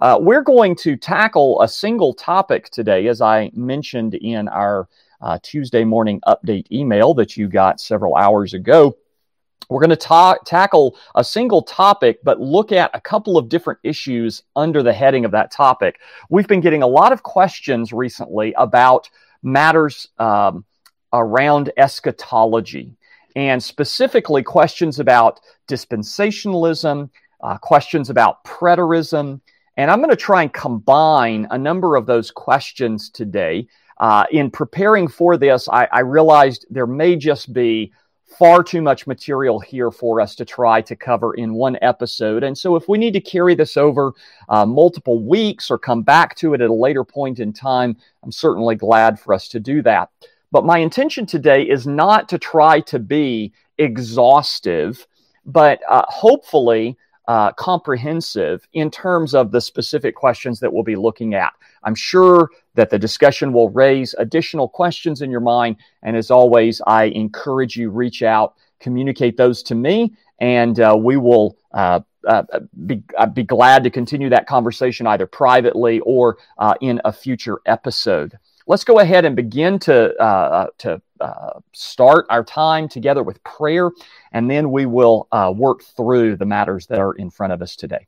Uh, we're going to tackle a single topic today, as I mentioned in our uh, Tuesday morning update email that you got several hours ago. We're going to ta- tackle a single topic, but look at a couple of different issues under the heading of that topic. We've been getting a lot of questions recently about matters um, around eschatology, and specifically questions about dispensationalism, uh, questions about preterism. And I'm going to try and combine a number of those questions today. Uh, in preparing for this, I, I realized there may just be far too much material here for us to try to cover in one episode. And so, if we need to carry this over uh, multiple weeks or come back to it at a later point in time, I'm certainly glad for us to do that. But my intention today is not to try to be exhaustive, but uh, hopefully uh, comprehensive in terms of the specific questions that we'll be looking at. I'm sure that the discussion will raise additional questions in your mind. And as always, I encourage you reach out, communicate those to me, and uh, we will uh, uh, be, uh, be glad to continue that conversation either privately or uh, in a future episode. Let's go ahead and begin to, uh, to uh, start our time together with prayer, and then we will uh, work through the matters that are in front of us today.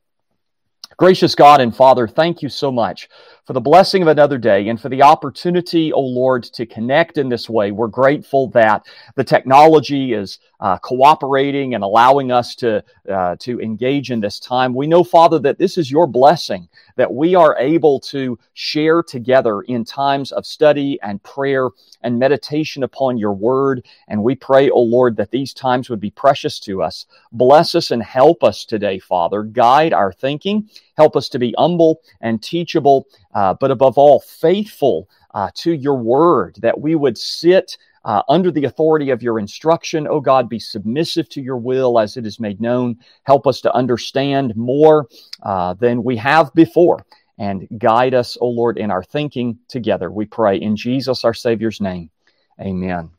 Gracious God and Father, thank you so much for the blessing of another day and for the opportunity, O oh Lord, to connect in this way. We're grateful that the technology is uh, cooperating and allowing us to, uh, to engage in this time. We know, Father, that this is your blessing, that we are able to share together in times of study and prayer and meditation upon your word. And we pray, O oh Lord, that these times would be precious to us. Bless us and help us today, Father. Guide our thinking. Help us to be humble and teachable, uh, but above all, faithful uh, to your word, that we would sit uh, under the authority of your instruction. O oh God, be submissive to your will as it is made known. Help us to understand more uh, than we have before and guide us, O oh Lord, in our thinking together. We pray in Jesus, our Savior's name. Amen.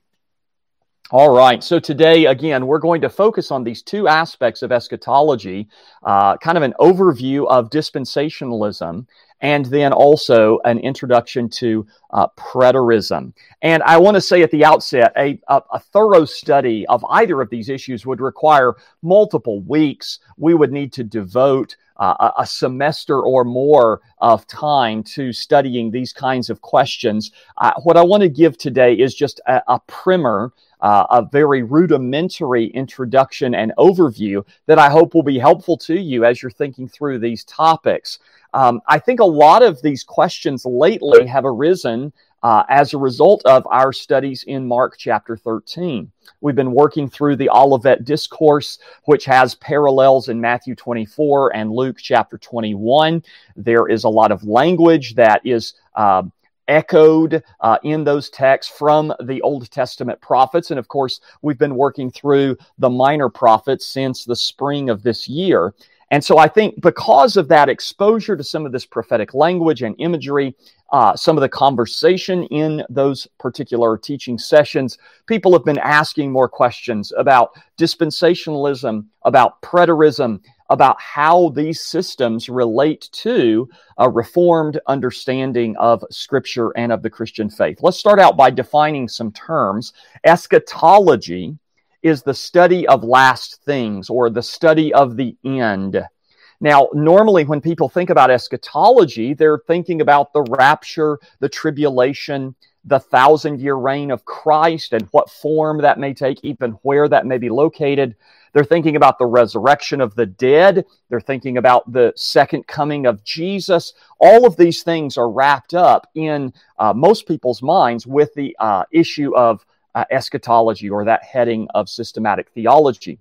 All right. So today, again, we're going to focus on these two aspects of eschatology, uh, kind of an overview of dispensationalism, and then also an introduction to uh, preterism. And I want to say at the outset, a, a, a, thorough study of either of these issues would require multiple weeks. We would need to devote uh, a semester or more of time to studying these kinds of questions. Uh, what I want to give today is just a, a primer uh, a very rudimentary introduction and overview that I hope will be helpful to you as you're thinking through these topics. Um, I think a lot of these questions lately have arisen uh, as a result of our studies in Mark chapter 13. We've been working through the Olivet Discourse, which has parallels in Matthew 24 and Luke chapter 21. There is a lot of language that is uh, echoed uh, in those texts from the Old Testament prophets. And of course, we've been working through the minor prophets since the spring of this year. And so I think because of that exposure to some of this prophetic language and imagery, uh, some of the conversation in those particular teaching sessions, people have been asking more questions about dispensationalism, about preterism, about how these systems relate to a reformed understanding of Scripture and of the Christian faith. Let's start out by defining some terms. Eschatology is the study of last things or the study of the end. Now, normally when people think about eschatology, they're thinking about the rapture, the tribulation, the thousand year reign of Christ and what form that may take, even where that may be located. They're thinking about the resurrection of the dead. They're thinking about the second coming of Jesus. All of these things are wrapped up in uh, most people's minds with the uh, issue of uh, eschatology or that heading of systematic theology.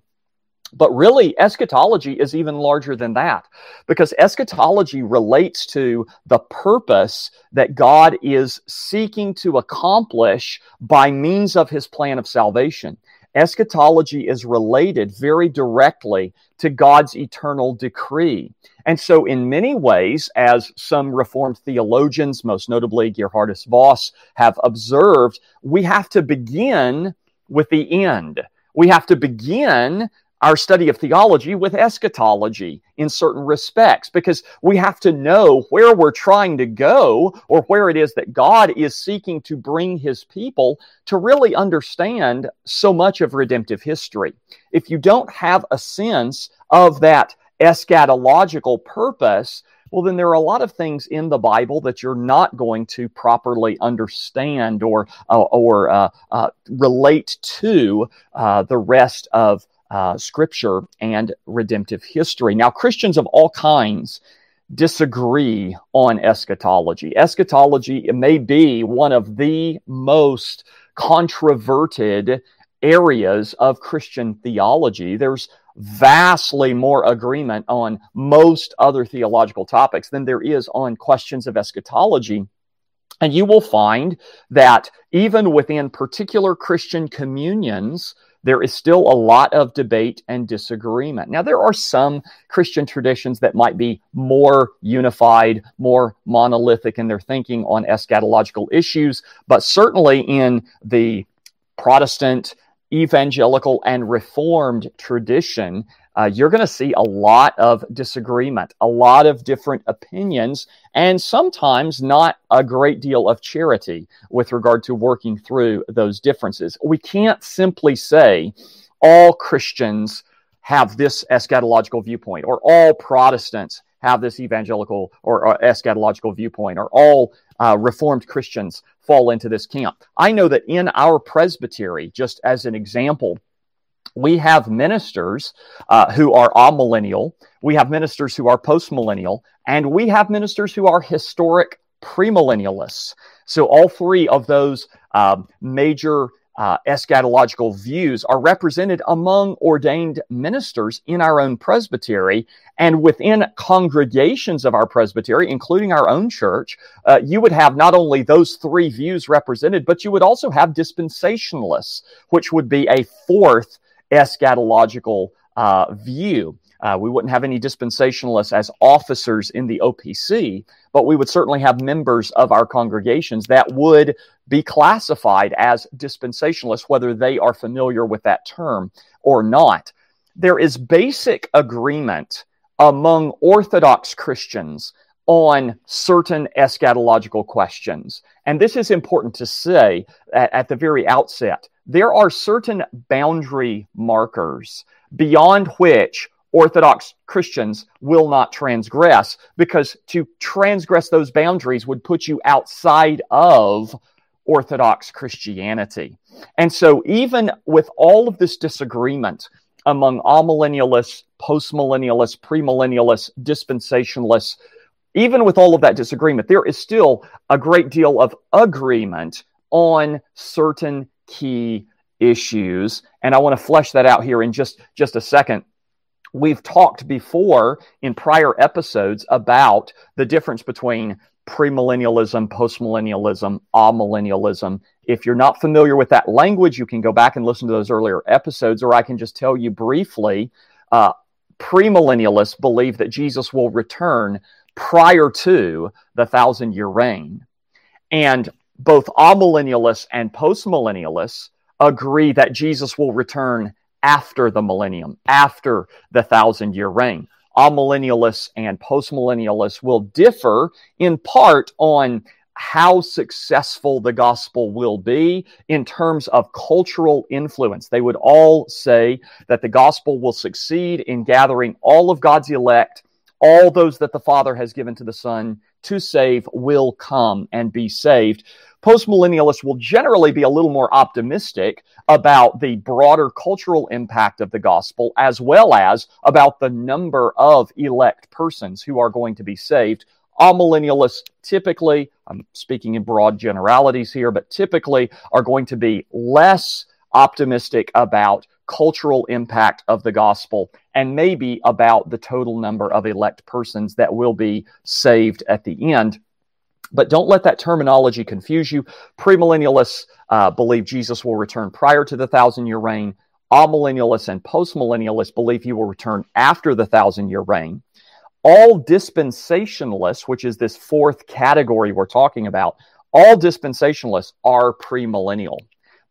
But really, eschatology is even larger than that because eschatology relates to the purpose that God is seeking to accomplish by means of his plan of salvation eschatology is related very directly to God's eternal decree. And so, in many ways, as some Reformed theologians, most notably Geerhardus Vos, have observed, we have to begin with the end. We have to begin our study of theology with eschatology in certain respects because we have to know where we're trying to go or where it is that God is seeking to bring his people to really understand so much of redemptive history. If you don't have a sense of that eschatological purpose, well, then there are a lot of things in the Bible that you're not going to properly understand or uh, or uh, uh, relate to uh, the rest of uh, Scripture and redemptive history. Now, Christians of all kinds disagree on eschatology. Eschatology may be one of the most controverted areas of Christian theology. There's vastly more agreement on most other theological topics than there is on questions of eschatology. And you will find that even within particular Christian communions, there is still a lot of debate and disagreement. Now, there are some Christian traditions that might be more unified, more monolithic in their thinking on eschatological issues, but certainly in the Protestant, evangelical, and Reformed tradition, uh, you're going to see a lot of disagreement, a lot of different opinions, and sometimes not a great deal of charity with regard to working through those differences. We can't simply say all Christians have this eschatological viewpoint, or all Protestants have this evangelical or, or eschatological viewpoint, or all uh, Reformed Christians fall into this camp. I know that in our presbytery, just as an example, we have ministers uh, who are amillennial, we have ministers who are postmillennial, and we have ministers who are historic premillennialists. So all three of those um, major uh, eschatological views are represented among ordained ministers in our own presbytery and within congregations of our presbytery, including our own church. Uh, you would have not only those three views represented, but you would also have dispensationalists, which would be a fourth eschatological uh, view. Uh, we wouldn't have any dispensationalists as officers in the OPC, but we would certainly have members of our congregations that would be classified as dispensationalists, whether they are familiar with that term or not. There is basic agreement among Orthodox Christians on certain eschatological questions. And this is important to say at, at the very outset there are certain boundary markers beyond which Orthodox Christians will not transgress because to transgress those boundaries would put you outside of Orthodox Christianity. And so, even with all of this disagreement among amillennialists, postmillennialists, premillennialists, dispensationalists, even with all of that disagreement, there is still a great deal of agreement on certain key issues. And I want to flesh that out here in just, just a second. We've talked before in prior episodes about the difference between premillennialism, postmillennialism, amillennialism. If you're not familiar with that language, you can go back and listen to those earlier episodes, or I can just tell you briefly. Uh, premillennialists believe that Jesus will return prior to the thousand year reign. And both amillennialists and postmillennialists agree that Jesus will return after the millennium, after the thousand year reign. Amillennialists and postmillennialists will differ in part on how successful the gospel will be in terms of cultural influence. They would all say that the gospel will succeed in gathering all of God's elect, all those that the Father has given to the Son to save will come and be saved. Postmillennialists will generally be a little more optimistic about the broader cultural impact of the gospel, as well as about the number of elect persons who are going to be saved. Amillennialists typically, I'm speaking in broad generalities here, but typically are going to be less optimistic about cultural impact of the gospel and maybe about the total number of elect persons that will be saved at the end. But don't let that terminology confuse you. Premillennialists uh, believe Jesus will return prior to the thousand year reign. Amillennialists and postmillennialists believe he will return after the thousand year reign. All dispensationalists, which is this fourth category we're talking about, all dispensationalists are premillennial.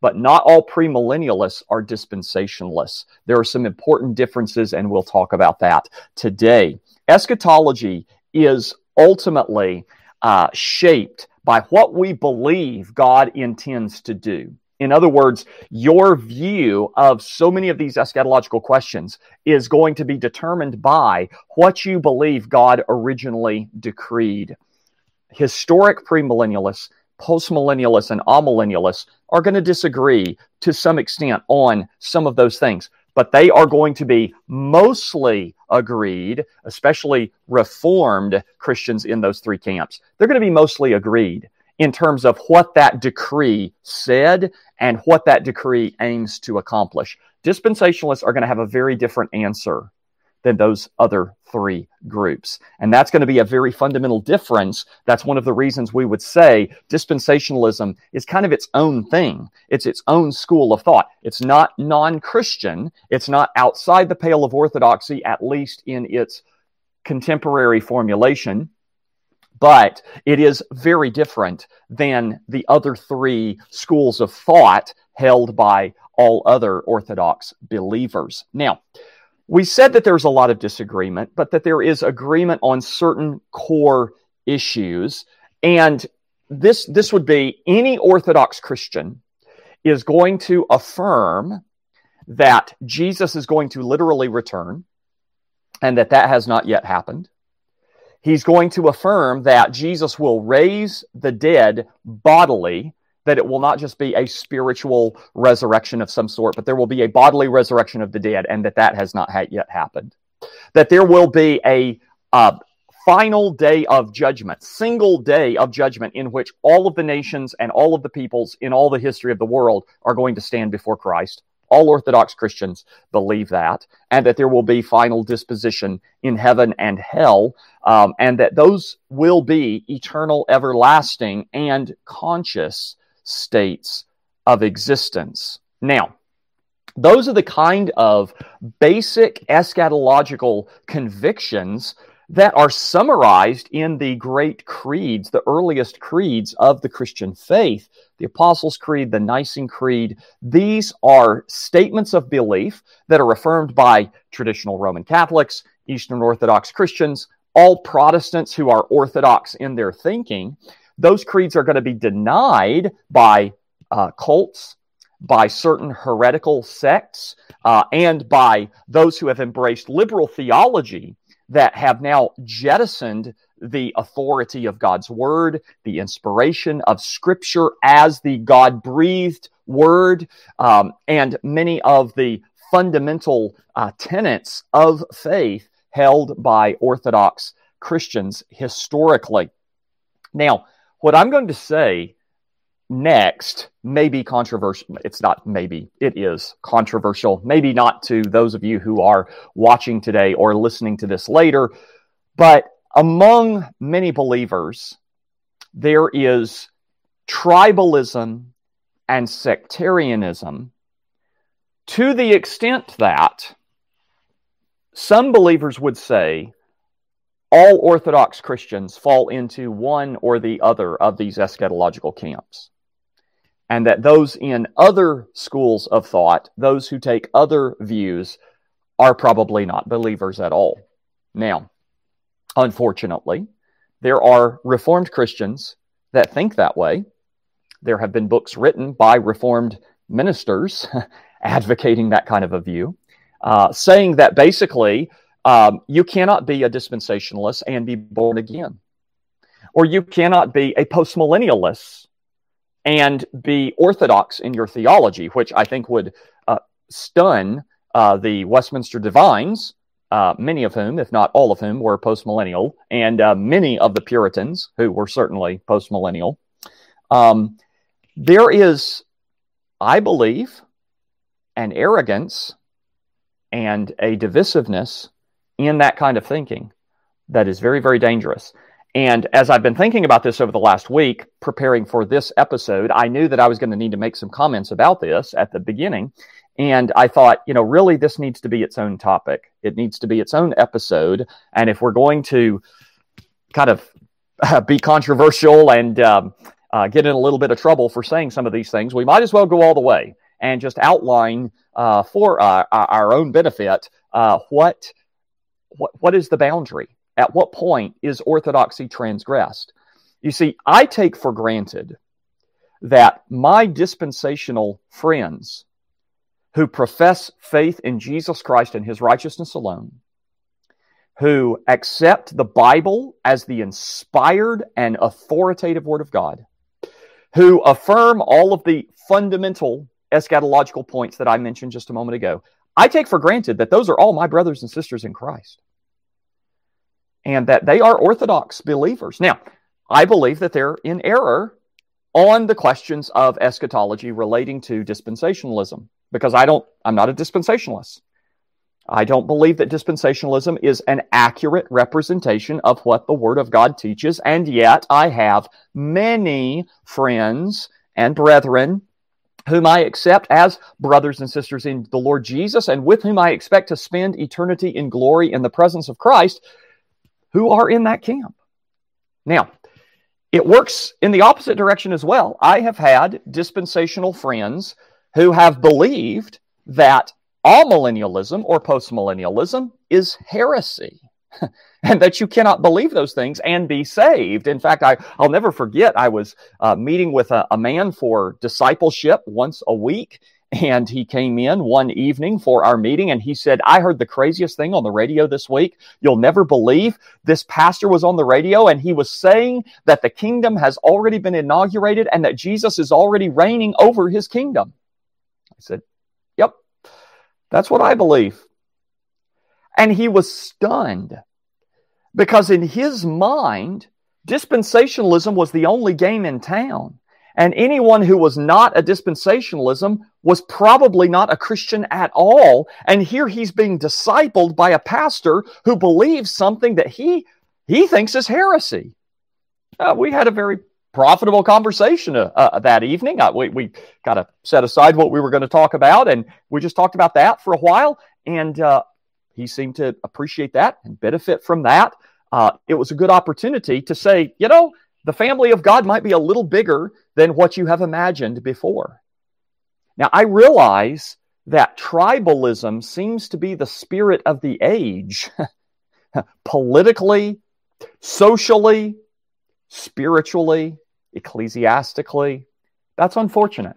But not all premillennialists are dispensationalists. There are some important differences, and we'll talk about that today. Eschatology is ultimately uh, shaped by what we believe God intends to do. In other words, your view of so many of these eschatological questions is going to be determined by what you believe God originally decreed. Historic premillennialists, postmillennialists, and amillennialists are going to disagree to some extent on some of those things, but they are going to be mostly agreed, especially reformed Christians in those three camps. They're going to be mostly agreed in terms of what that decree said and what that decree aims to accomplish. Dispensationalists are going to have a very different answer than those other three groups. And that's going to be a very fundamental difference. That's one of the reasons we would say dispensationalism is kind of its own thing. It's its own school of thought. It's not non Christian, it's not outside the pale of orthodoxy, at least in its contemporary formulation but it is very different than the other three schools of thought held by all other Orthodox believers. Now, we said that there's a lot of disagreement, but that there is agreement on certain core issues. And this, this would be any Orthodox Christian is going to affirm that Jesus is going to literally return and that that has not yet happened he's going to affirm that Jesus will raise the dead bodily, that it will not just be a spiritual resurrection of some sort, but there will be a bodily resurrection of the dead, and that that has not yet happened. That there will be a uh, final day of judgment, single day of judgment, in which all of the nations and all of the peoples in all the history of the world are going to stand before Christ all Orthodox Christians believe that, and that there will be final disposition in heaven and hell, um, and that those will be eternal, everlasting, and conscious states of existence. Now, those are the kind of basic eschatological convictions that are summarized in the great creeds, the earliest creeds of the Christian faith, the Apostles' Creed, the Nicene Creed. These are statements of belief that are affirmed by traditional Roman Catholics, Eastern Orthodox Christians, all Protestants who are Orthodox in their thinking. Those creeds are going to be denied by uh, cults, by certain heretical sects, uh, and by those who have embraced liberal theology that have now jettisoned the authority of God's word, the inspiration of scripture as the God breathed word, um, and many of the fundamental uh, tenets of faith held by Orthodox Christians historically. Now, what I'm going to say next may be controversial. It's not maybe, it is controversial. Maybe not to those of you who are watching today or listening to this later, but among many believers, there is tribalism and sectarianism to the extent that some believers would say all Orthodox Christians fall into one or the other of these eschatological camps and that those in other schools of thought, those who take other views, are probably not believers at all. Now, unfortunately, there are Reformed Christians that think that way. There have been books written by Reformed ministers advocating that kind of a view, uh, saying that basically um, you cannot be a dispensationalist and be born again, or you cannot be a postmillennialist and be orthodox in your theology, which I think would uh, stun uh, the Westminster divines, uh, many of whom, if not all of whom, were postmillennial, and uh, many of the Puritans, who were certainly postmillennial. Um, there is, I believe, an arrogance and a divisiveness in that kind of thinking that is very, very dangerous. And as I've been thinking about this over the last week, preparing for this episode, I knew that I was going to need to make some comments about this at the beginning. And I thought, you know, really, this needs to be its own topic. It needs to be its own episode. And if we're going to kind of be controversial and um, uh, get in a little bit of trouble for saying some of these things, we might as well go all the way and just outline uh, for uh, our own benefit uh, what, what what is the boundary? At what point is orthodoxy transgressed? You see, I take for granted that my dispensational friends who profess faith in Jesus Christ and his righteousness alone, who accept the Bible as the inspired and authoritative Word of God, who affirm all of the fundamental eschatological points that I mentioned just a moment ago, I take for granted that those are all my brothers and sisters in Christ and that they are Orthodox believers. Now, I believe that they're in error on the questions of eschatology relating to dispensationalism because I don't, I'm not a dispensationalist. I don't believe that dispensationalism is an accurate representation of what the Word of God teaches, and yet I have many friends and brethren whom I accept as brothers and sisters in the Lord Jesus, and with whom I expect to spend eternity in glory in the presence of Christ, who are in that camp. Now, it works in the opposite direction as well. I have had dispensational friends who have believed that amillennialism or postmillennialism is heresy. and that you cannot believe those things and be saved. In fact, I, I'll never forget, I was uh, meeting with a, a man for discipleship once a week, and he came in one evening for our meeting and he said, I heard the craziest thing on the radio this week. You'll never believe this pastor was on the radio and he was saying that the kingdom has already been inaugurated and that Jesus is already reigning over his kingdom. I said, Yep, that's what I believe. And he was stunned because in his mind, dispensationalism was the only game in town. And anyone who was not a dispensationalism was probably not a Christian at all. And here he's being discipled by a pastor who believes something that he, he thinks is heresy. Uh, we had a very profitable conversation uh, uh, that evening. Uh, we we got to set aside what we were going to talk about, and we just talked about that for a while. And uh, he seemed to appreciate that and benefit from that. Uh, it was a good opportunity to say, you know, the family of God might be a little bigger than what you have imagined before. Now, I realize that tribalism seems to be the spirit of the age, politically, socially, spiritually, ecclesiastically. That's unfortunate.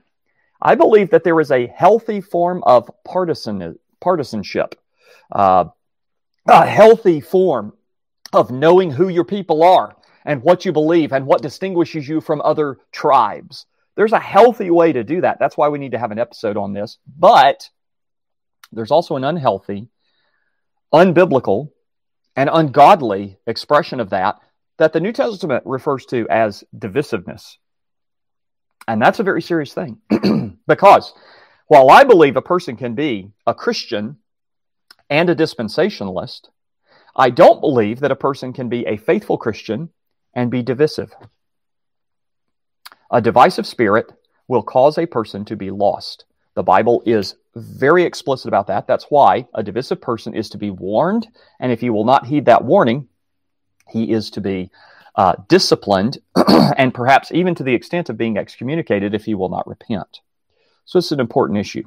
I believe that there is a healthy form of partisan, partisanship, uh, a healthy form of knowing who your people are and what you believe and what distinguishes you from other tribes. There's a healthy way to do that. That's why we need to have an episode on this. But there's also an unhealthy, unbiblical, and ungodly expression of that that the New Testament refers to as divisiveness. And that's a very serious thing because while I believe a person can be a Christian and a dispensationalist, I don't believe that a person can be a faithful Christian and be divisive. A divisive spirit will cause a person to be lost. The Bible is very explicit about that. That's why a divisive person is to be warned, and if he will not heed that warning, he is to be uh, disciplined, and perhaps even to the extent of being excommunicated if he will not repent. So it's an important issue.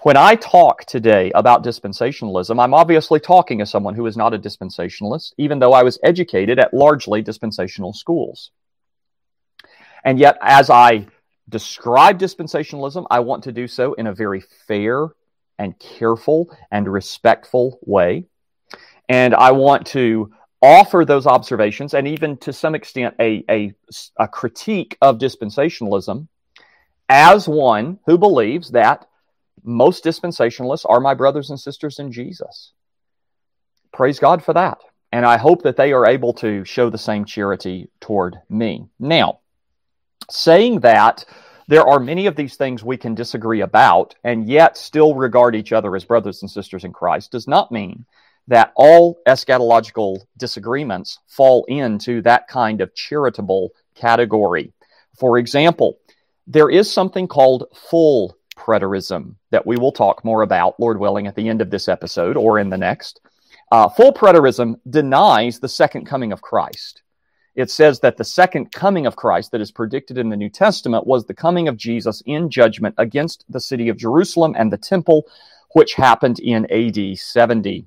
When I talk today about dispensationalism, I'm obviously talking as someone who is not a dispensationalist, even though I was educated at largely dispensational schools. And yet, as I describe dispensationalism, I want to do so in a very fair and careful and respectful way. And I want to offer those observations and even to some extent a, a, a critique of dispensationalism as one who believes that most dispensationalists are my brothers and sisters in Jesus. Praise God for that. And I hope that they are able to show the same charity toward me. Now, saying that, there are many of these things we can disagree about and yet still regard each other as brothers and sisters in Christ does not mean that all eschatological disagreements fall into that kind of charitable category. For example, there is something called full preterism that we will talk more about, Lord willing, at the end of this episode or in the next. Uh, full preterism denies the second coming of Christ. it says that the second coming of Christ that is predicted in the New Testament was the coming of Jesus in judgment against the city of Jerusalem and the temple, which happened in AD 70.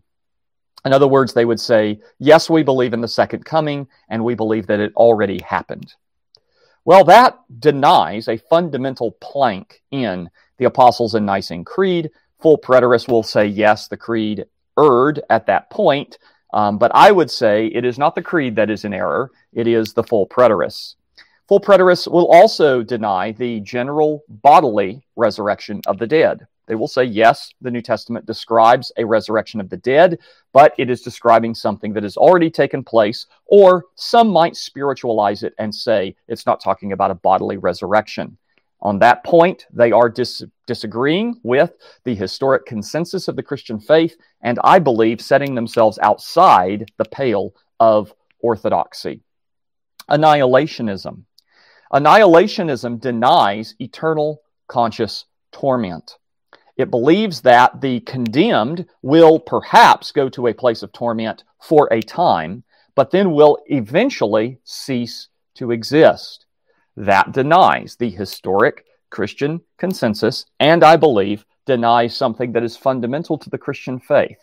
In other words, they would say, Yes, we believe in the second coming, and we believe that it already happened. Well, that denies a fundamental plank in the Apostles' and Nicene Creed. Full preterists will say, yes, the creed erred at that point, um, but I would say it is not the creed that is in error, it is the full preterists. Full preterists will also deny the general bodily resurrection of the dead. They will say, yes, the New Testament describes a resurrection of the dead, but it is describing something that has already taken place, or some might spiritualize it and say it's not talking about a bodily resurrection. On that point, they are dis- disagreeing with the historic consensus of the Christian faith, and I believe setting themselves outside the pale of orthodoxy. Annihilationism. Annihilationism denies eternal conscious torment. It believes that the condemned will perhaps go to a place of torment for a time, but then will eventually cease to exist. That denies the historic Christian consensus, and I believe denies something that is fundamental to the Christian faith.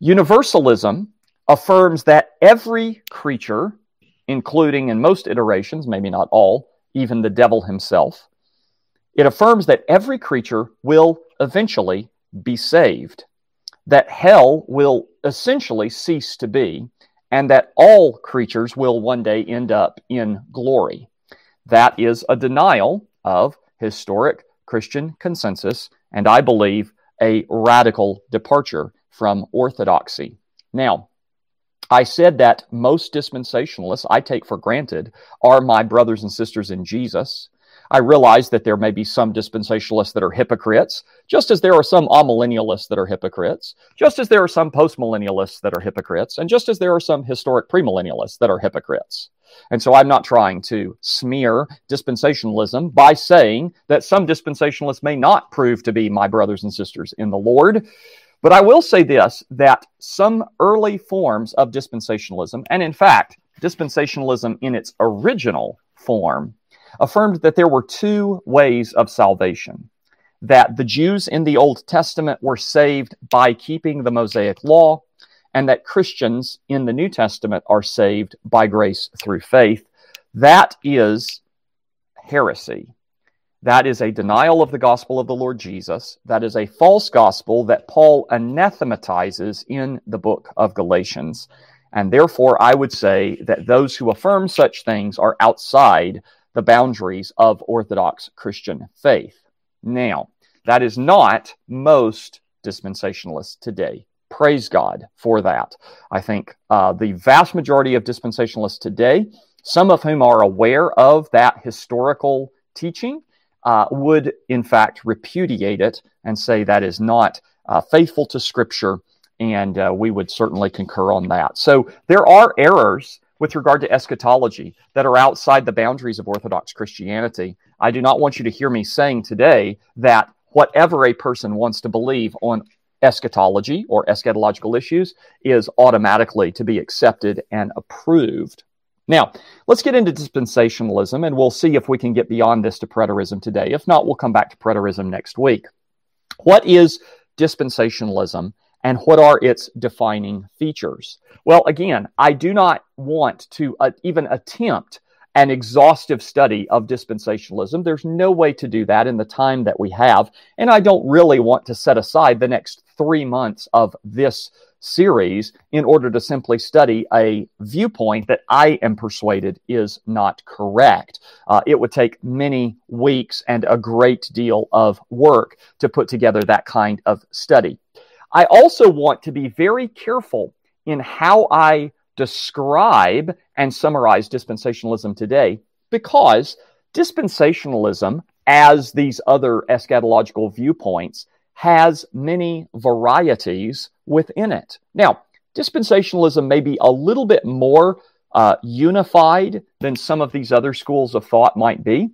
Universalism affirms that every creature, including in most iterations, maybe not all, even the devil himself, it affirms that every creature will eventually be saved, that hell will essentially cease to be, and that all creatures will one day end up in glory. That is a denial of historic Christian consensus, and I believe a radical departure from orthodoxy. Now, I said that most dispensationalists I take for granted are my brothers and sisters in Jesus. I realize that there may be some dispensationalists that are hypocrites, just as there are some amillennialists that are hypocrites, just as there are some postmillennialists that are hypocrites, and just as there are some historic premillennialists that are hypocrites. And so I'm not trying to smear dispensationalism by saying that some dispensationalists may not prove to be my brothers and sisters in the Lord. But I will say this that some early forms of dispensationalism, and in fact, dispensationalism in its original form, affirmed that there were two ways of salvation that the Jews in the Old Testament were saved by keeping the Mosaic law, and that Christians in the New Testament are saved by grace through faith. That is heresy. That is a denial of the gospel of the Lord Jesus. That is a false gospel that Paul anathematizes in the book of Galatians. And therefore, I would say that those who affirm such things are outside the boundaries of Orthodox Christian faith. Now, that is not most dispensationalists today. Praise God for that. I think uh, the vast majority of dispensationalists today, some of whom are aware of that historical teaching, uh, would in fact repudiate it and say that is not uh, faithful to Scripture, and uh, we would certainly concur on that. So there are errors with regard to eschatology that are outside the boundaries of Orthodox Christianity. I do not want you to hear me saying today that whatever a person wants to believe on eschatology or eschatological issues is automatically to be accepted and approved. Now, let's get into dispensationalism and we'll see if we can get beyond this to preterism today. If not, we'll come back to preterism next week. What is dispensationalism and what are its defining features? Well, again, I do not want to uh, even attempt an exhaustive study of dispensationalism. There's no way to do that in the time that we have. And I don't really want to set aside the next three months of this series in order to simply study a viewpoint that I am persuaded is not correct. Uh, it would take many weeks and a great deal of work to put together that kind of study. I also want to be very careful in how I describe and summarize dispensationalism today because dispensationalism, as these other eschatological viewpoints, has many varieties within it. Now, dispensationalism may be a little bit more uh, unified than some of these other schools of thought might be,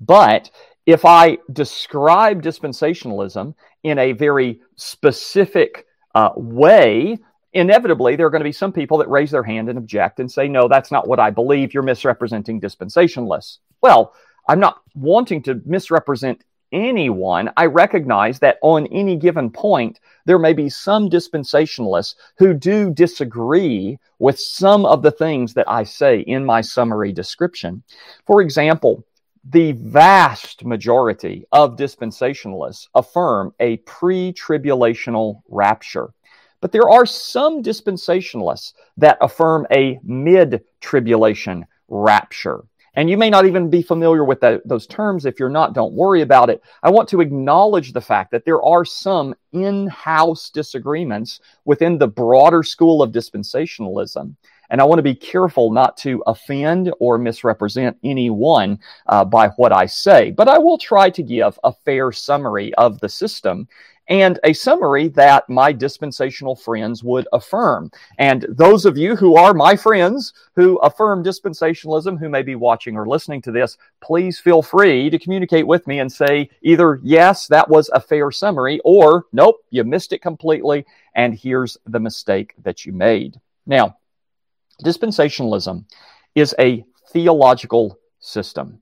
but if I describe dispensationalism in a very specific uh, way, inevitably, there are going to be some people that raise their hand and object and say, no, that's not what I believe. You're misrepresenting dispensationalists. Well, I'm not wanting to misrepresent anyone. I recognize that on any given point, there may be some dispensationalists who do disagree with some of the things that I say in my summary description. For example, the vast majority of dispensationalists affirm a pre tribulational rapture. But there are some dispensationalists that affirm a mid tribulation rapture. And you may not even be familiar with the, those terms. If you're not, don't worry about it. I want to acknowledge the fact that there are some in house disagreements within the broader school of dispensationalism. And I want to be careful not to offend or misrepresent anyone uh, by what I say, but I will try to give a fair summary of the system and a summary that my dispensational friends would affirm. And those of you who are my friends who affirm dispensationalism, who may be watching or listening to this, please feel free to communicate with me and say either, yes, that was a fair summary, or nope, you missed it completely, and here's the mistake that you made. Now, dispensationalism is a theological system.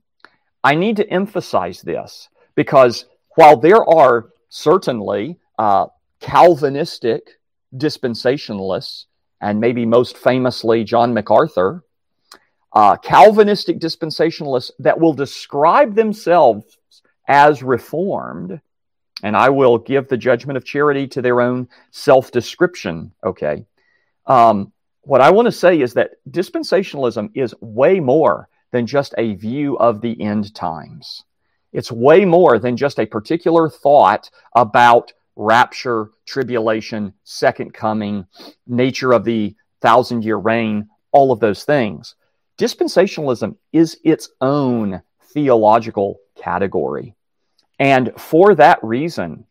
I need to emphasize this because while there are certainly uh, Calvinistic dispensationalists, and maybe most famously John MacArthur, uh, Calvinistic dispensationalists that will describe themselves as reformed, and I will give the judgment of charity to their own self description, okay? Um, what I want to say is that dispensationalism is way more than just a view of the end times. It's way more than just a particular thought about rapture, tribulation, second coming, nature of the thousand year reign, all of those things. Dispensationalism is its own theological category. And for that reason,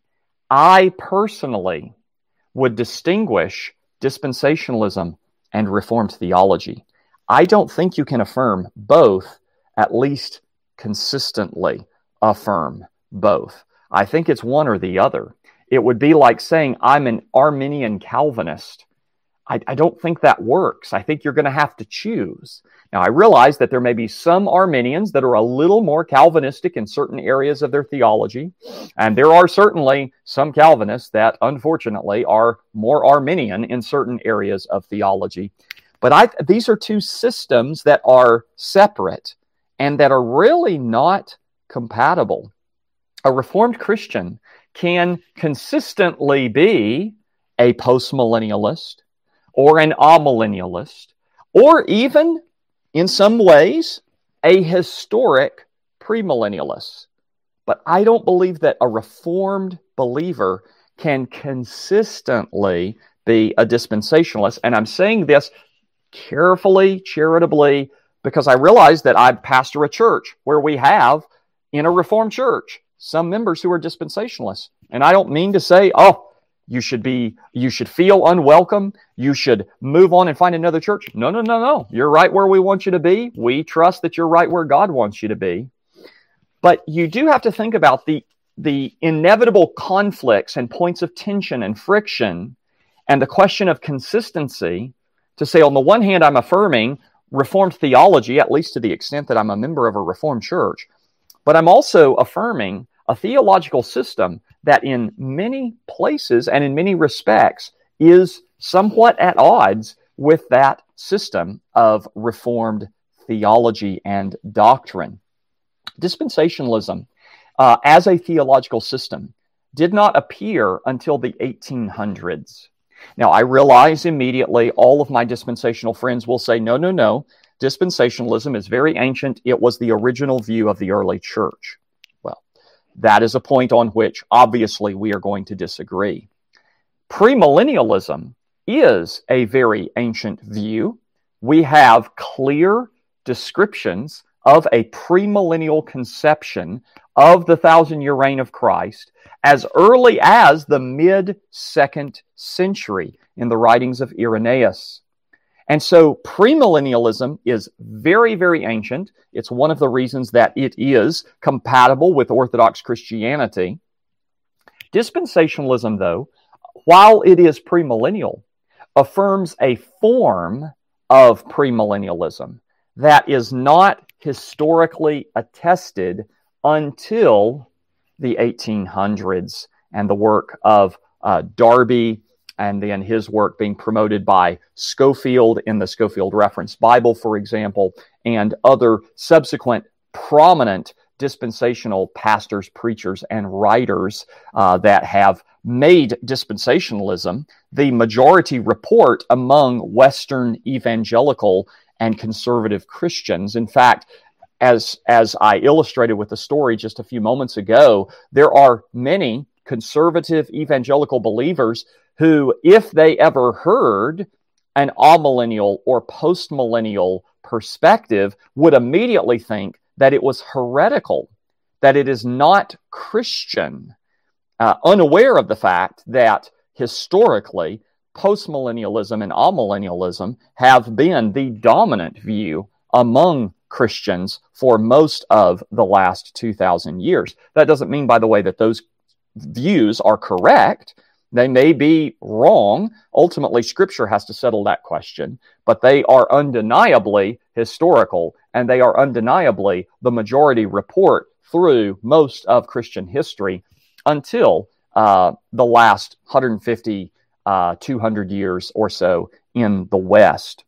I personally would distinguish dispensationalism and Reformed theology. I don't think you can affirm both, at least consistently affirm both. I think it's one or the other. It would be like saying, I'm an Arminian Calvinist. I, I don't think that works. I think you're going to have to choose. Now, I realize that there may be some Arminians that are a little more Calvinistic in certain areas of their theology. And there are certainly some Calvinists that, unfortunately, are more Arminian in certain areas of theology. But I, these are two systems that are separate and that are really not compatible. A Reformed Christian can consistently be a postmillennialist or an amillennialist, or even in some ways a historic premillennialist. But I don't believe that a Reformed believer can consistently be a dispensationalist. And I'm saying this carefully, charitably, because I realize that I pastor a church where we have in a Reformed church some members who are dispensationalists. And I don't mean to say, oh, you should be, you should feel unwelcome. You should move on and find another church. No, no, no, no. You're right where we want you to be. We trust that you're right where God wants you to be. But you do have to think about the, the inevitable conflicts and points of tension and friction and the question of consistency to say, on the one hand, I'm affirming Reformed theology, at least to the extent that I'm a member of a Reformed church. But I'm also affirming a theological system that, in many places and in many respects, is somewhat at odds with that system of Reformed theology and doctrine. Dispensationalism, uh, as a theological system, did not appear until the 1800s. Now, I realize immediately all of my dispensational friends will say, no, no, no, dispensationalism is very ancient. It was the original view of the early church. That is a point on which obviously we are going to disagree. Premillennialism is a very ancient view. We have clear descriptions of a premillennial conception of the thousand year reign of Christ as early as the mid second century in the writings of Irenaeus. And so premillennialism is very, very ancient. It's one of the reasons that it is compatible with Orthodox Christianity. Dispensationalism, though, while it is premillennial, affirms a form of premillennialism that is not historically attested until the 1800s and the work of uh, Darby and then his work being promoted by Scofield in the Scofield Reference Bible, for example, and other subsequent prominent dispensational pastors, preachers, and writers uh, that have made dispensationalism the majority report among Western evangelical and conservative Christians. In fact, as, as I illustrated with the story just a few moments ago, there are many conservative evangelical believers who, if they ever heard an amillennial or postmillennial perspective, would immediately think that it was heretical, that it is not Christian, uh, unaware of the fact that historically postmillennialism and amillennialism have been the dominant view among Christians for most of the last 2,000 years. That doesn't mean, by the way, that those views are correct. They may be wrong. Ultimately, Scripture has to settle that question, but they are undeniably historical and they are undeniably the majority report through most of Christian history until uh, the last 150, uh, 200 years or so in the West.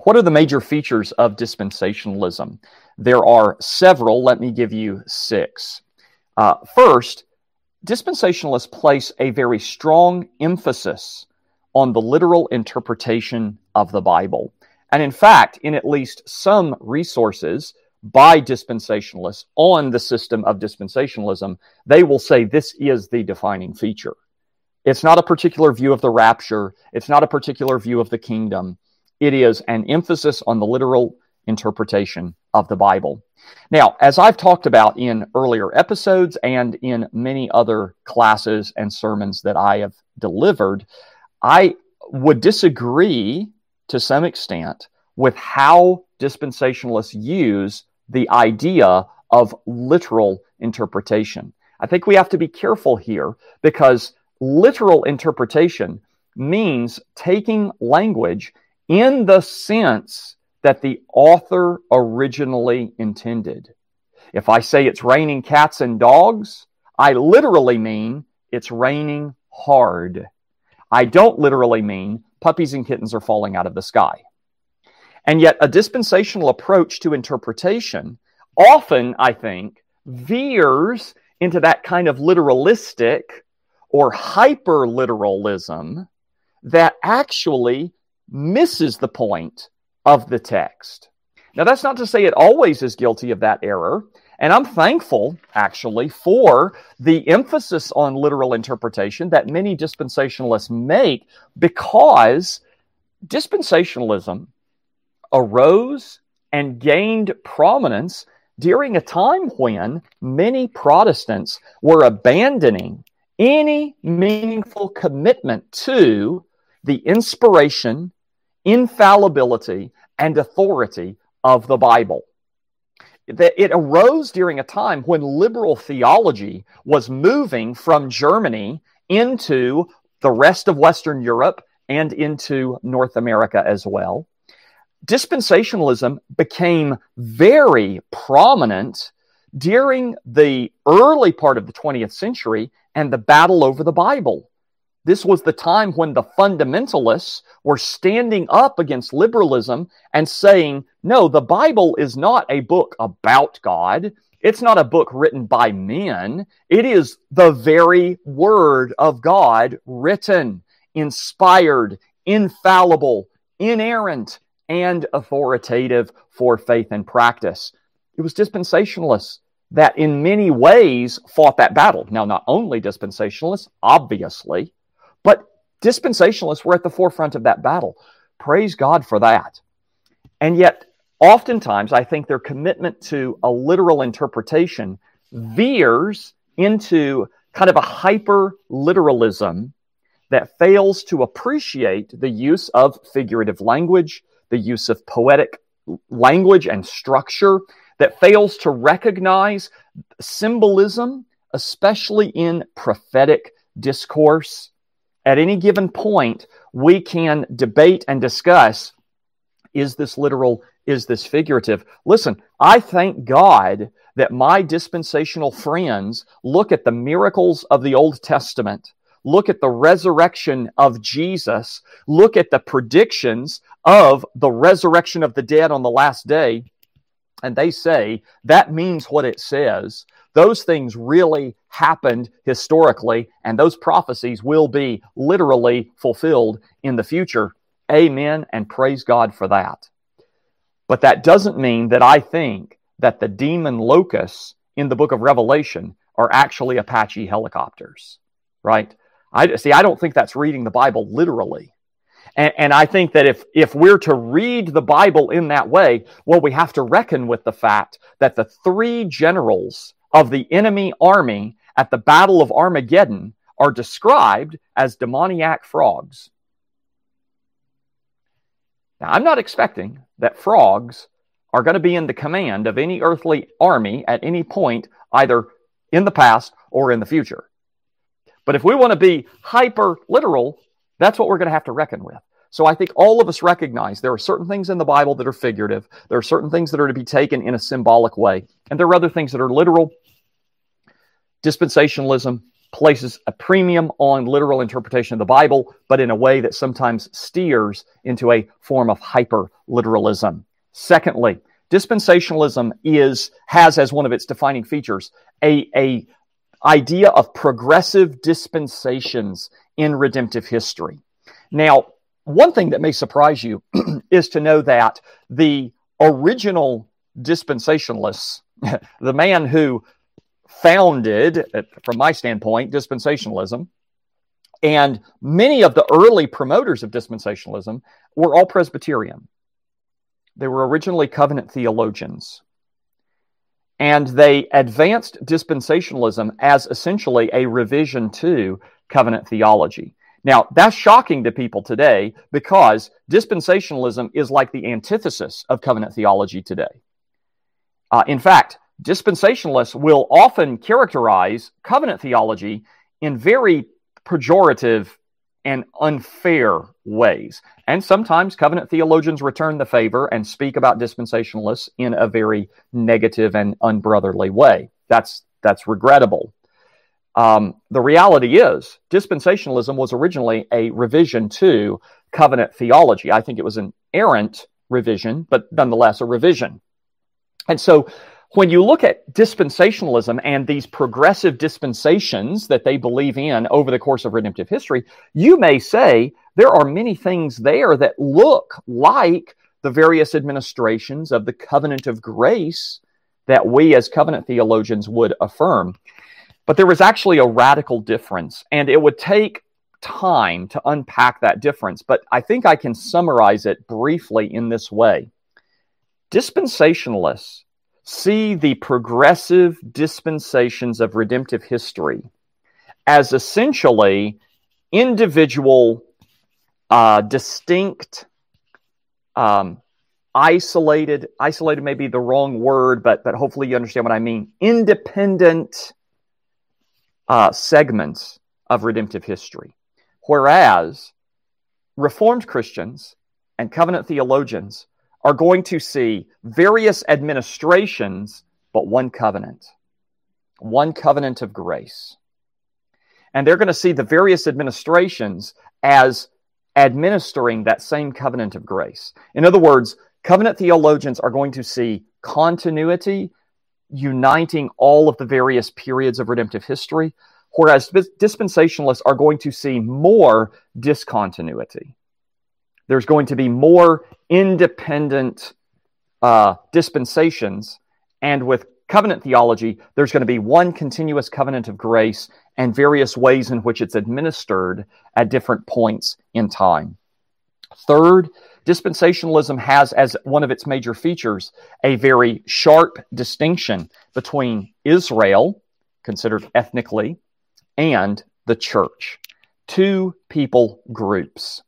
What are the major features of dispensationalism? There are several. Let me give you six. Uh, first, dispensationalists place a very strong emphasis on the literal interpretation of the Bible. And in fact, in at least some resources by dispensationalists on the system of dispensationalism, they will say this is the defining feature. It's not a particular view of the rapture, it's not a particular view of the kingdom. It is an emphasis on the literal interpretation of the Bible. Now, as I've talked about in earlier episodes and in many other classes and sermons that I have delivered, I would disagree to some extent with how dispensationalists use the idea of literal interpretation. I think we have to be careful here because literal interpretation means taking language in the sense that the author originally intended. If I say it's raining cats and dogs, I literally mean it's raining hard. I don't literally mean puppies and kittens are falling out of the sky. And yet, a dispensational approach to interpretation often, I think, veers into that kind of literalistic or hyper literalism that actually misses the point of the text. Now, that's not to say it always is guilty of that error. And I'm thankful, actually, for the emphasis on literal interpretation that many dispensationalists make because dispensationalism arose and gained prominence during a time when many Protestants were abandoning any meaningful commitment to the inspiration infallibility, and authority of the Bible. It arose during a time when liberal theology was moving from Germany into the rest of Western Europe and into North America as well. Dispensationalism became very prominent during the early part of the 20th century and the battle over the Bible. This was the time when the fundamentalists were standing up against liberalism and saying, no, the Bible is not a book about God. It's not a book written by men. It is the very word of God written, inspired, infallible, inerrant, and authoritative for faith and practice. It was dispensationalists that in many ways fought that battle. Now, not only dispensationalists, obviously, but dispensationalists were at the forefront of that battle. Praise God for that. And yet, oftentimes, I think their commitment to a literal interpretation veers into kind of a hyper literalism that fails to appreciate the use of figurative language, the use of poetic language and structure, that fails to recognize symbolism, especially in prophetic discourse, at any given point, we can debate and discuss is this literal? Is this figurative? Listen, I thank God that my dispensational friends look at the miracles of the Old Testament, look at the resurrection of Jesus, look at the predictions of the resurrection of the dead on the last day, and they say that means what it says. Those things really happened historically, and those prophecies will be literally fulfilled in the future. Amen, and praise God for that. But that doesn't mean that I think that the demon locusts in the book of Revelation are actually Apache helicopters, right? I see. I don't think that's reading the Bible literally. And, and, I think that if, if we're to read the Bible in that way, well, we have to reckon with the fact that the three generals of the enemy army at the Battle of Armageddon are described as demoniac frogs. Now, I'm not expecting that frogs are going to be in the command of any earthly army at any point, either in the past or in the future. But if we want to be hyper literal, that's what we're going to have to reckon with. So I think all of us recognize there are certain things in the Bible that are figurative. There are certain things that are to be taken in a symbolic way. And there are other things that are literal. Dispensationalism places a premium on literal interpretation of the Bible, but in a way that sometimes steers into a form of hyper literalism. Secondly, dispensationalism is has as one of its defining features a, a idea of progressive dispensations in redemptive history. Now, one thing that may surprise you is to know that the original dispensationalists, the man who founded, uh, from my standpoint, dispensationalism, and many of the early promoters of dispensationalism were all Presbyterian. They were originally covenant theologians. And they advanced dispensationalism as essentially a revision to covenant theology. Now, that's shocking to people today because dispensationalism is like the antithesis of covenant theology today. Uh, in fact, dispensationalists will often characterize covenant theology in very pejorative and unfair ways. And sometimes covenant theologians return the favor and speak about dispensationalists in a very negative and unbrotherly way. That's that's regrettable. Um, the reality is, dispensationalism was originally a revision to covenant theology. I think it was an errant revision, but nonetheless a revision. And so, when you look at dispensationalism and these progressive dispensations that they believe in over the course of redemptive history, you may say there are many things there that look like the various administrations of the covenant of grace that we as covenant theologians would affirm. But there was actually a radical difference, and it would take time to unpack that difference. But I think I can summarize it briefly in this way Dispensationalists see the progressive dispensations of redemptive history as essentially individual, uh, distinct, um, isolated, isolated may be the wrong word, but, but hopefully you understand what I mean, independent uh, segments of redemptive history. Whereas Reformed Christians and covenant theologians are going to see various administrations, but one covenant, one covenant of grace. And they're going to see the various administrations as administering that same covenant of grace. In other words, covenant theologians are going to see continuity uniting all of the various periods of redemptive history, whereas dispensationalists are going to see more discontinuity. There's going to be more independent uh, dispensations, and with covenant theology, there's going to be one continuous covenant of grace and various ways in which it's administered at different points in time. Third, dispensationalism has as one of its major features a very sharp distinction between Israel, considered ethnically, and the church. Two people groups.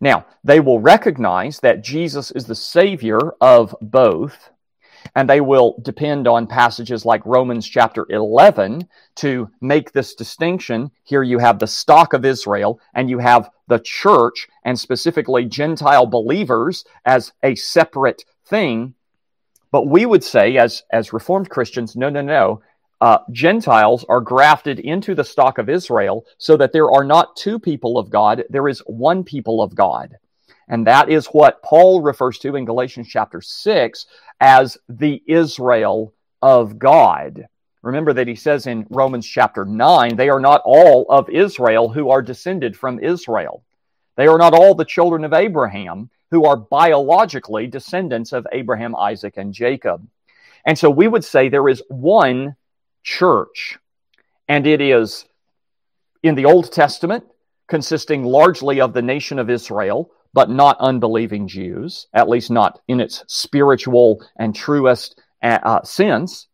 Now, they will recognize that Jesus is the Savior of both, And they will depend on passages like Romans chapter 11 to make this distinction. Here you have the stock of Israel and you have the church and specifically Gentile believers as a separate thing. But we would say, as, as Reformed Christians, no, no, no. Uh, Gentiles are grafted into the stock of Israel so that there are not two people of God, there is one people of God. And that is what Paul refers to in Galatians chapter 6 as the Israel of God. Remember that he says in Romans chapter 9, they are not all of Israel who are descended from Israel. They are not all the children of Abraham who are biologically descendants of Abraham, Isaac, and Jacob. And so we would say there is one church, and it is in the Old Testament, consisting largely of the nation of Israel, but not unbelieving Jews, at least not in its spiritual and truest uh, uh, sense.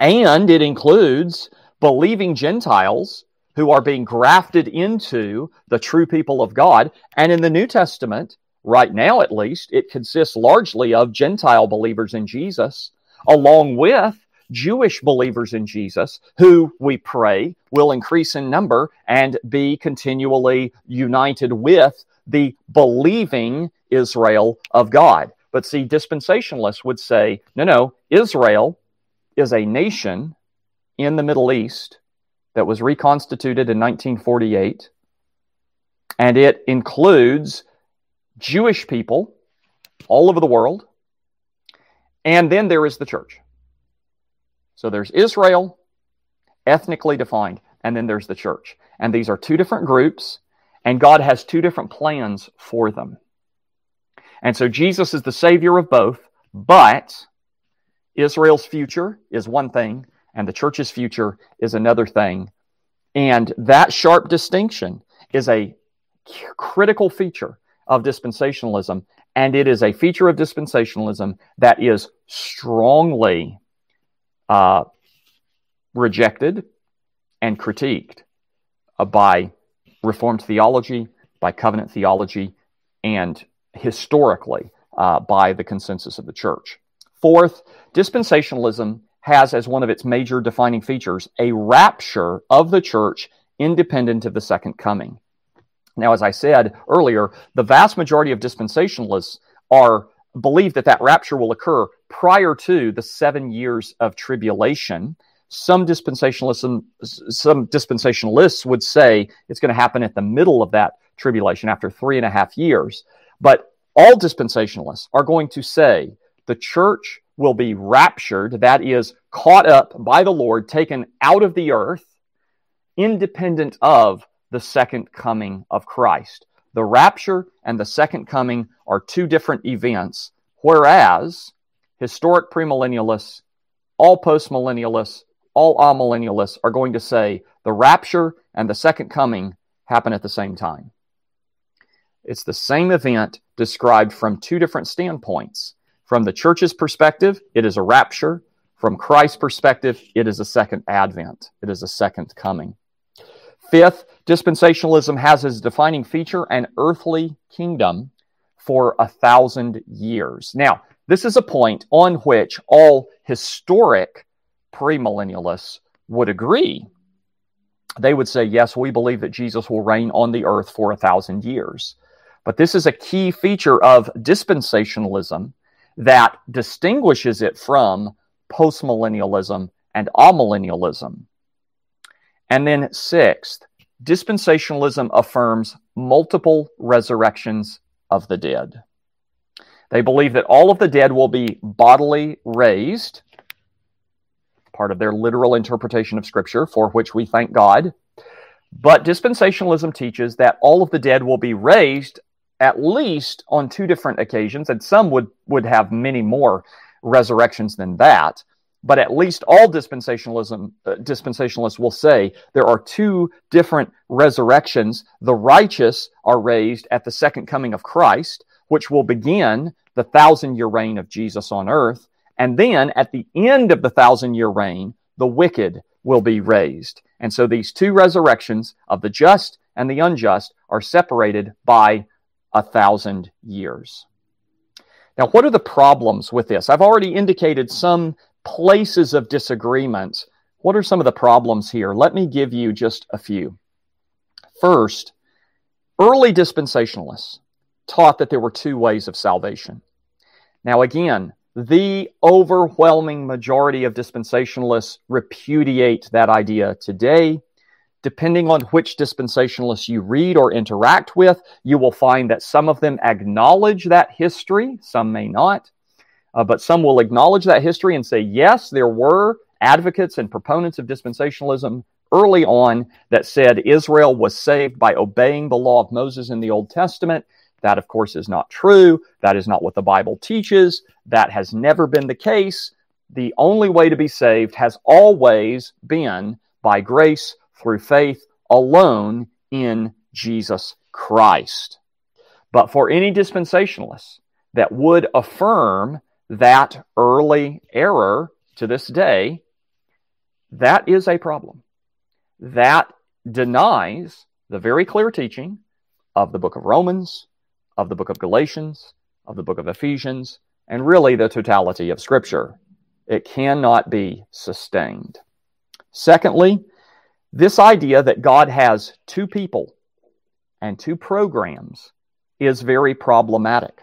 And it includes believing Gentiles who are being grafted into the true people of God. And in the New Testament, right now at least, it consists largely of Gentile believers in Jesus, along with Jewish believers in Jesus, who we pray will increase in number and be continually united with the believing Israel of God. But see, dispensationalists would say, no, no, Israel is a nation in the Middle East that was reconstituted in 1948, and it includes Jewish people all over the world, and then there is the church. So there's Israel, ethnically defined, and then there's the church. And these are two different groups and God has two different plans for them. And so Jesus is the Savior of both, but Israel's future is one thing, and the church's future is another thing. And that sharp distinction is a critical feature of dispensationalism, and it is a feature of dispensationalism that is strongly uh, rejected and critiqued uh, by Reformed theology, by covenant theology, and historically uh, by the consensus of the church. Fourth, dispensationalism has as one of its major defining features a rapture of the church independent of the second coming. Now, as I said earlier, the vast majority of dispensationalists are believe that that rapture will occur prior to the seven years of tribulation some dispensationalism, some dispensationalists would say it's going to happen at the middle of that tribulation after three and a half years. But all dispensationalists are going to say the church will be raptured, that is, caught up by the Lord, taken out of the earth, independent of the second coming of Christ. The rapture and the second coming are two different events, whereas historic premillennialists, all postmillennialists, all amillennialists are going to say the rapture and the second coming happen at the same time. It's the same event described from two different standpoints. From the church's perspective, it is a rapture. From Christ's perspective, it is a second advent, it is a second coming. Fifth, dispensationalism has as defining feature an earthly kingdom for a thousand years. Now, this is a point on which all historic premillennialists would agree. They would say, yes, we believe that Jesus will reign on the earth for a thousand years. But this is a key feature of dispensationalism that distinguishes it from postmillennialism and amillennialism. And then, sixth, dispensationalism affirms multiple resurrections of the dead. They believe that all of the dead will be bodily raised part of their literal interpretation of Scripture, for which we thank God. But dispensationalism teaches that all of the dead will be raised at least on two different occasions, and some would, would have many more resurrections than that. But at least all dispensationalism uh, dispensationalists will say there are two different resurrections. The righteous are raised at the second coming of Christ, which will begin the thousand year reign of Jesus on earth, and then at the end of the thousand year reign, the wicked will be raised. And so these two resurrections of the just and the unjust are separated by a thousand years. Now, what are the problems with this? I've already indicated some places of disagreement. What are some of the problems here? Let me give you just a few. First, early dispensationalists taught that there were two ways of salvation. Now, again, the overwhelming majority of dispensationalists repudiate that idea today. Depending on which dispensationalists you read or interact with, you will find that some of them acknowledge that history, some may not. Uh, but some will acknowledge that history and say, yes, there were advocates and proponents of dispensationalism early on that said Israel was saved by obeying the law of Moses in the Old Testament. That, of course, is not true. That is not what the Bible teaches. That has never been the case. The only way to be saved has always been by grace through faith alone in Jesus Christ. But for any dispensationalists that would affirm that early error to this day, that is a problem. That denies the very clear teaching of the book of Romans, of the book of Galatians, of the book of Ephesians, and really the totality of Scripture. It cannot be sustained. Secondly, this idea that God has two people and two programs is very problematic.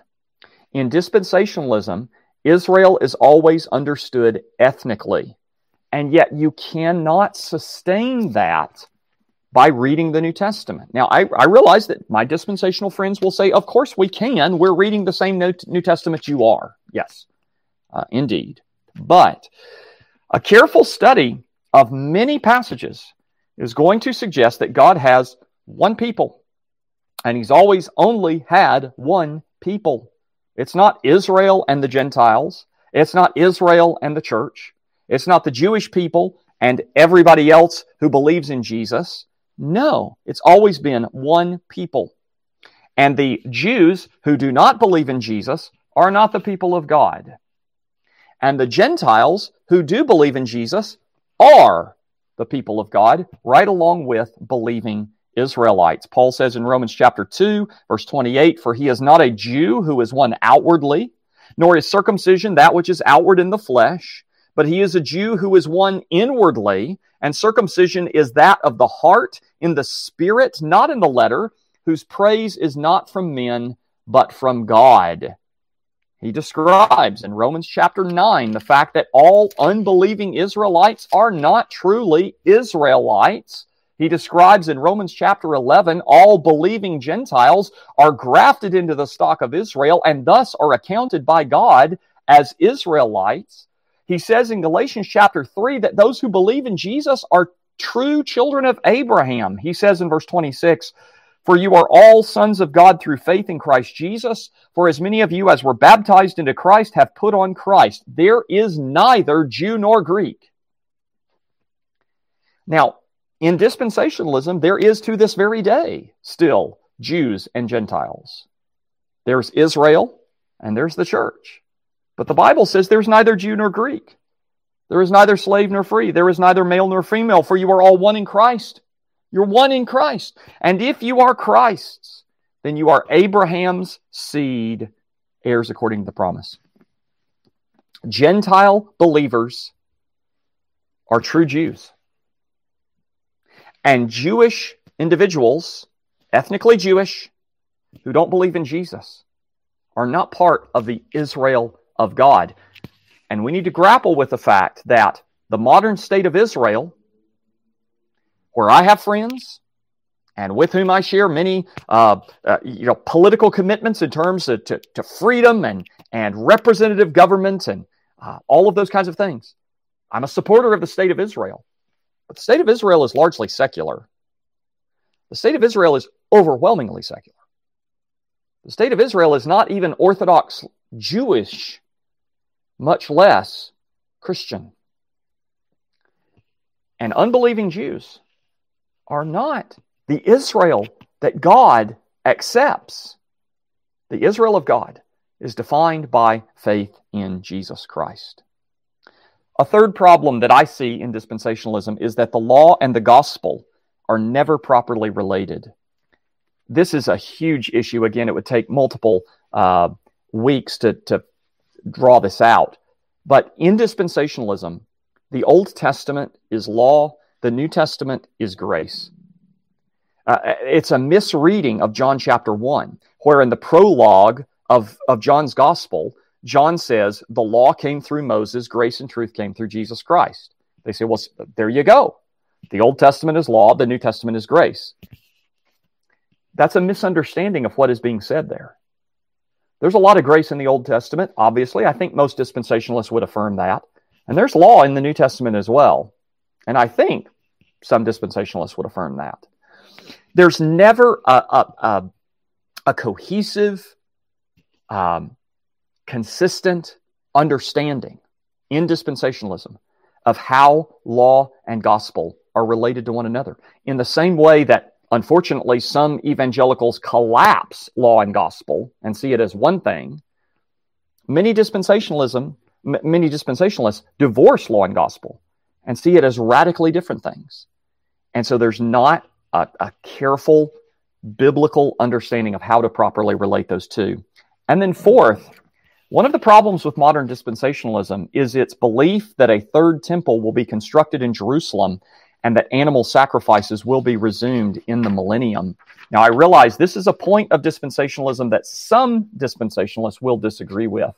In dispensationalism, Israel is always understood ethnically, and yet you cannot sustain that by reading the New Testament. Now, I, I, realize that my dispensational friends will say, of course we can. We're reading the same New Testament you are. Yes, uh, indeed. But a careful study of many passages is going to suggest that God has one people, and He's always only had one people. It's not Israel and the Gentiles. It's not Israel and the church. It's not the Jewish people and everybody else who believes in Jesus. No, it's always been one people. And the Jews who do not believe in Jesus are not the people of God. And the Gentiles who do believe in Jesus are the people of God, right along with believing Israelites. Paul says in Romans chapter 2, verse 28, For he is not a Jew who is one outwardly, nor is circumcision that which is outward in the flesh, but he is a Jew who is one inwardly, and circumcision is that of the heart in the spirit, not in the letter, whose praise is not from men, but from God. He describes in Romans chapter 9 the fact that all unbelieving Israelites are not truly Israelites he describes in Romans chapter 11 all believing Gentiles are grafted into the stock of Israel and thus are accounted by God as Israelites. He says in Galatians chapter 3 that those who believe in Jesus are true children of Abraham. He says in verse 26, For you are all sons of God through faith in Christ Jesus. For as many of you as were baptized into Christ have put on Christ. There is neither Jew nor Greek. Now, in dispensationalism, there is to this very day still Jews and Gentiles. There's Israel and there's the church. But the Bible says there's neither Jew nor Greek. There is neither slave nor free. There is neither male nor female, for you are all one in Christ. You're one in Christ. And if you are Christ's, then you are Abraham's seed, heirs according to the promise. Gentile believers are true Jews. And Jewish individuals, ethnically Jewish, who don't believe in Jesus, are not part of the Israel of God. And we need to grapple with the fact that the modern state of Israel, where I have friends and with whom I share many uh, uh, you know, political commitments in terms of to, to freedom and, and representative government and uh, all of those kinds of things. I'm a supporter of the state of Israel. But the state of Israel is largely secular. The state of Israel is overwhelmingly secular. The state of Israel is not even Orthodox Jewish, much less Christian. And unbelieving Jews are not the Israel that God accepts. The Israel of God is defined by faith in Jesus Christ. A third problem that I see in dispensationalism is that the law and the gospel are never properly related. This is a huge issue. Again, it would take multiple uh, weeks to, to draw this out. But in dispensationalism, the Old Testament is law, the New Testament is grace. Uh, it's a misreading of John chapter 1, where in the prologue of, of John's gospel, John says, The law came through Moses, grace and truth came through Jesus Christ. They say, Well, there you go. The Old Testament is law, the New Testament is grace. That's a misunderstanding of what is being said there. There's a lot of grace in the Old Testament, obviously. I think most dispensationalists would affirm that. And there's law in the New Testament as well. And I think some dispensationalists would affirm that. There's never a, a, a, a cohesive, um, consistent understanding in dispensationalism of how law and gospel are related to one another. In the same way that, unfortunately, some evangelicals collapse law and gospel and see it as one thing, many dispensationalism, m- many dispensationalists divorce law and gospel and see it as radically different things. And so there's not a, a careful biblical understanding of how to properly relate those two. And then, fourth, one of the problems with modern dispensationalism is its belief that a third temple will be constructed in Jerusalem and that animal sacrifices will be resumed in the millennium. Now, I realize this is a point of dispensationalism that some dispensationalists will disagree with,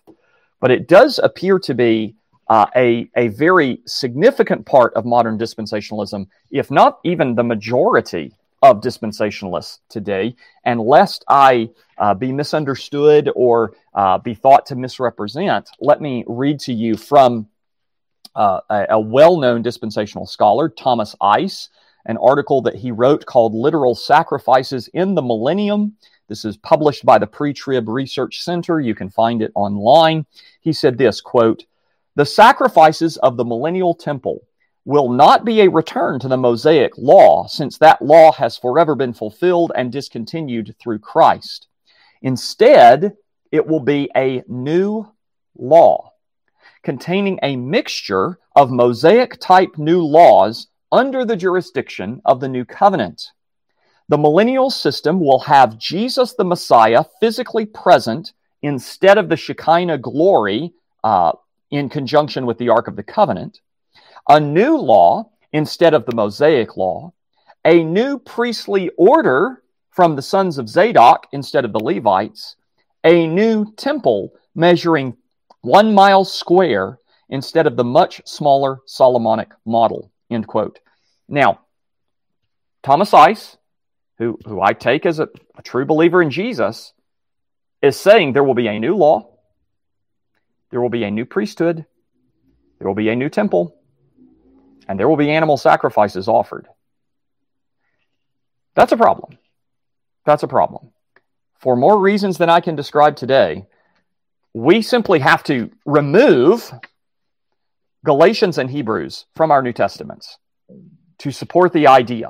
but it does appear to be uh, a, a very significant part of modern dispensationalism, if not even the majority of dispensationalists today. And lest I uh, be misunderstood or uh, be thought to misrepresent, let me read to you from uh, a, well known dispensational scholar, Thomas Ice, an article that he wrote called Literal Sacrifices in the Millennium. This is published by the Pre-Trib Research Center. You can find it online. He said this, quote, the sacrifices of the millennial temple will not be a return to the Mosaic law, since that law has forever been fulfilled and discontinued through Christ. Instead, it will be a new law containing a mixture of Mosaic type new laws under the jurisdiction of the new covenant. The millennial system will have Jesus the Messiah physically present instead of the Shekinah glory uh, in conjunction with the Ark of the Covenant, a new law instead of the Mosaic law, a new priestly order from the sons of Zadok instead of the Levites, a new temple measuring one mile square instead of the much smaller Solomonic model. End quote. Now, Thomas Ice, who, who I take as a, a true believer in Jesus, is saying there will be a new law, there will be a new priesthood, there will be a new temple, and there will be animal sacrifices offered. That's a problem. That's a problem. For more reasons than I can describe today, we simply have to remove Galatians and Hebrews from our New Testaments to support the idea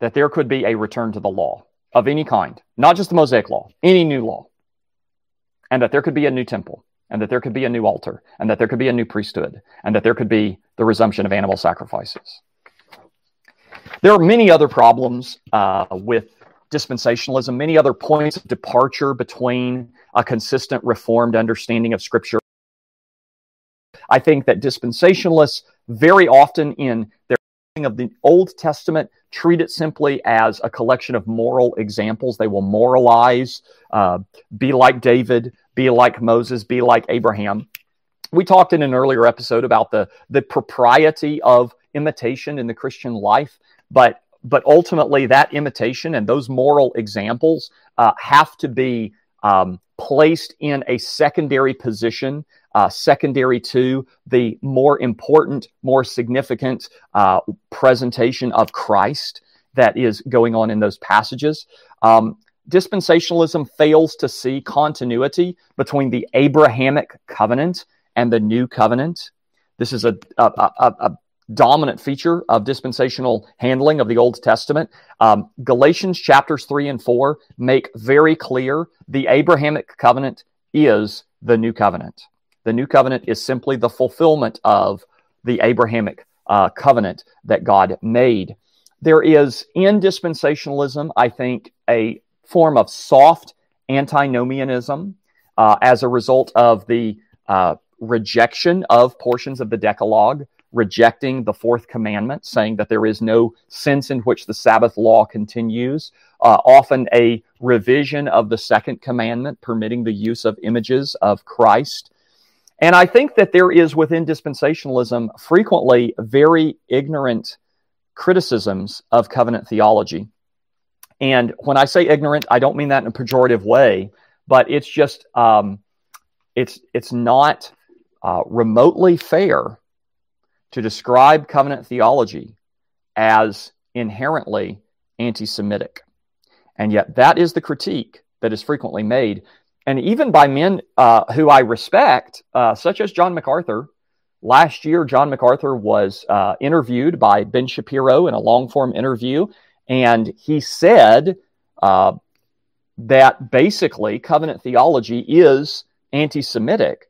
that there could be a return to the law of any kind, not just the Mosaic law, any new law, and that there could be a new temple, and that there could be a new altar, and that there could be a new priesthood, and that there could be the resumption of animal sacrifices. There are many other problems uh, with dispensationalism, many other points of departure between a consistent reformed understanding of Scripture. I think that dispensationalists very often in their of the Old Testament treat it simply as a collection of moral examples. They will moralize, uh, be like David, be like Moses, be like Abraham. We talked in an earlier episode about the, the propriety of imitation in the Christian life, but but ultimately that imitation and those moral examples uh, have to be um, placed in a secondary position, uh, secondary to the more important, more significant uh, presentation of Christ that is going on in those passages. Um, dispensationalism fails to see continuity between the Abrahamic covenant and the new covenant. This is a, a, a, a dominant feature of dispensational handling of the Old Testament. Um, Galatians chapters 3 and 4 make very clear the Abrahamic covenant is the new covenant. The new covenant is simply the fulfillment of the Abrahamic uh, covenant that God made. There is in dispensationalism, I think, a form of soft antinomianism uh, as a result of the uh, rejection of portions of the Decalogue, rejecting the fourth commandment, saying that there is no sense in which the Sabbath law continues, uh, often a revision of the second commandment, permitting the use of images of Christ. And I think that there is within dispensationalism frequently very ignorant criticisms of covenant theology. And when I say ignorant, I don't mean that in a pejorative way, but it's just um, it's it's not uh, remotely fair to describe covenant theology as inherently anti-Semitic, and yet that is the critique that is frequently made, and even by men uh, who I respect, uh, such as John MacArthur. Last year, John MacArthur was uh, interviewed by Ben Shapiro in a long form interview, and he said uh, that basically covenant theology is anti Semitic.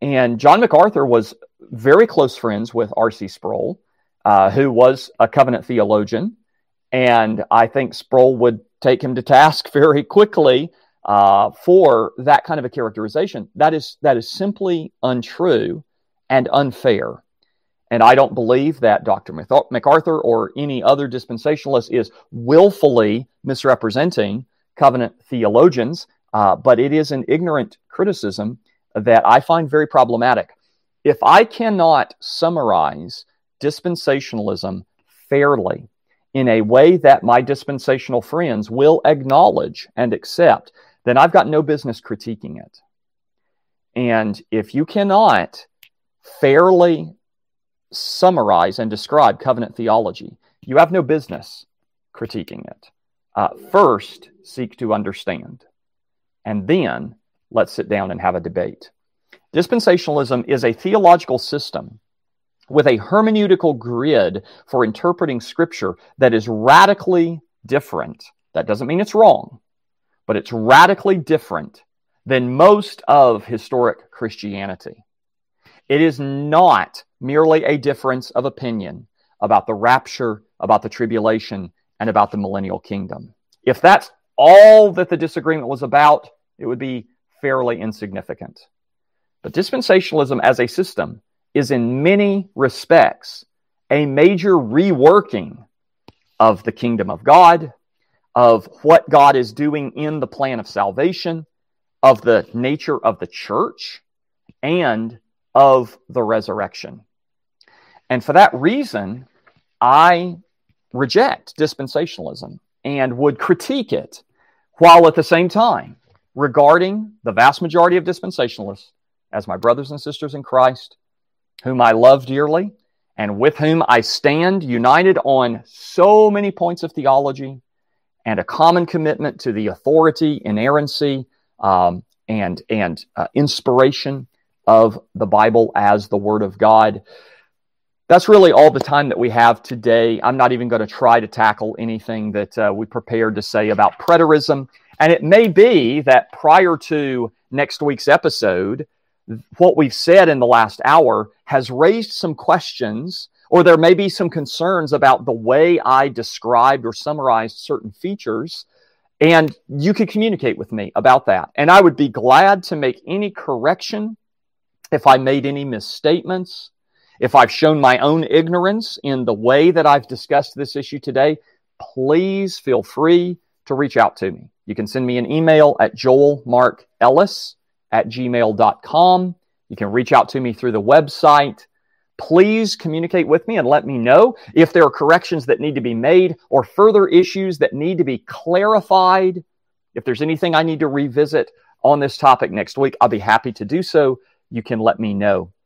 And John MacArthur was very close friends with R.C. Sproul, uh, who was a covenant theologian. And I think Sproul would take him to task very quickly uh, for that kind of a characterization. That is, that is simply untrue and unfair. And I don't believe that Dr. MacArthur or any other dispensationalist is willfully misrepresenting covenant theologians, uh, but it is an ignorant criticism that I find very problematic. If I cannot summarize dispensationalism fairly in a way that my dispensational friends will acknowledge and accept, then I've got no business critiquing it. And if you cannot fairly summarize and describe covenant theology, you have no business critiquing it. Uh, first, seek to understand, and then let's sit down and have a debate. Dispensationalism is a theological system with a hermeneutical grid for interpreting Scripture that is radically different. That doesn't mean it's wrong, but it's radically different than most of historic Christianity. It is not merely a difference of opinion about the rapture, about the tribulation, and about the millennial kingdom. If that's all that the disagreement was about, it would be fairly insignificant. But dispensationalism as a system is in many respects a major reworking of the kingdom of God, of what God is doing in the plan of salvation, of the nature of the church, and of the resurrection. And for that reason, I reject dispensationalism and would critique it while at the same time regarding the vast majority of dispensationalists as my brothers and sisters in Christ, whom I love dearly and with whom I stand united on so many points of theology and a common commitment to the authority, inerrancy, um, and, and uh, inspiration of the Bible as the Word of God. That's really all the time that we have today. I'm not even going to try to tackle anything that uh, we prepared to say about preterism. And it may be that prior to next week's episode, what we've said in the last hour has raised some questions, or there may be some concerns about the way I described or summarized certain features. And you could communicate with me about that. And I would be glad to make any correction if I made any misstatements, if I've shown my own ignorance in the way that I've discussed this issue today, please feel free to reach out to me. You can send me an email at joelmarkellis at gmail.com. You can reach out to me through the website. Please communicate with me and let me know if there are corrections that need to be made or further issues that need to be clarified. If there's anything I need to revisit on this topic next week, I'll be happy to do so you can let me know.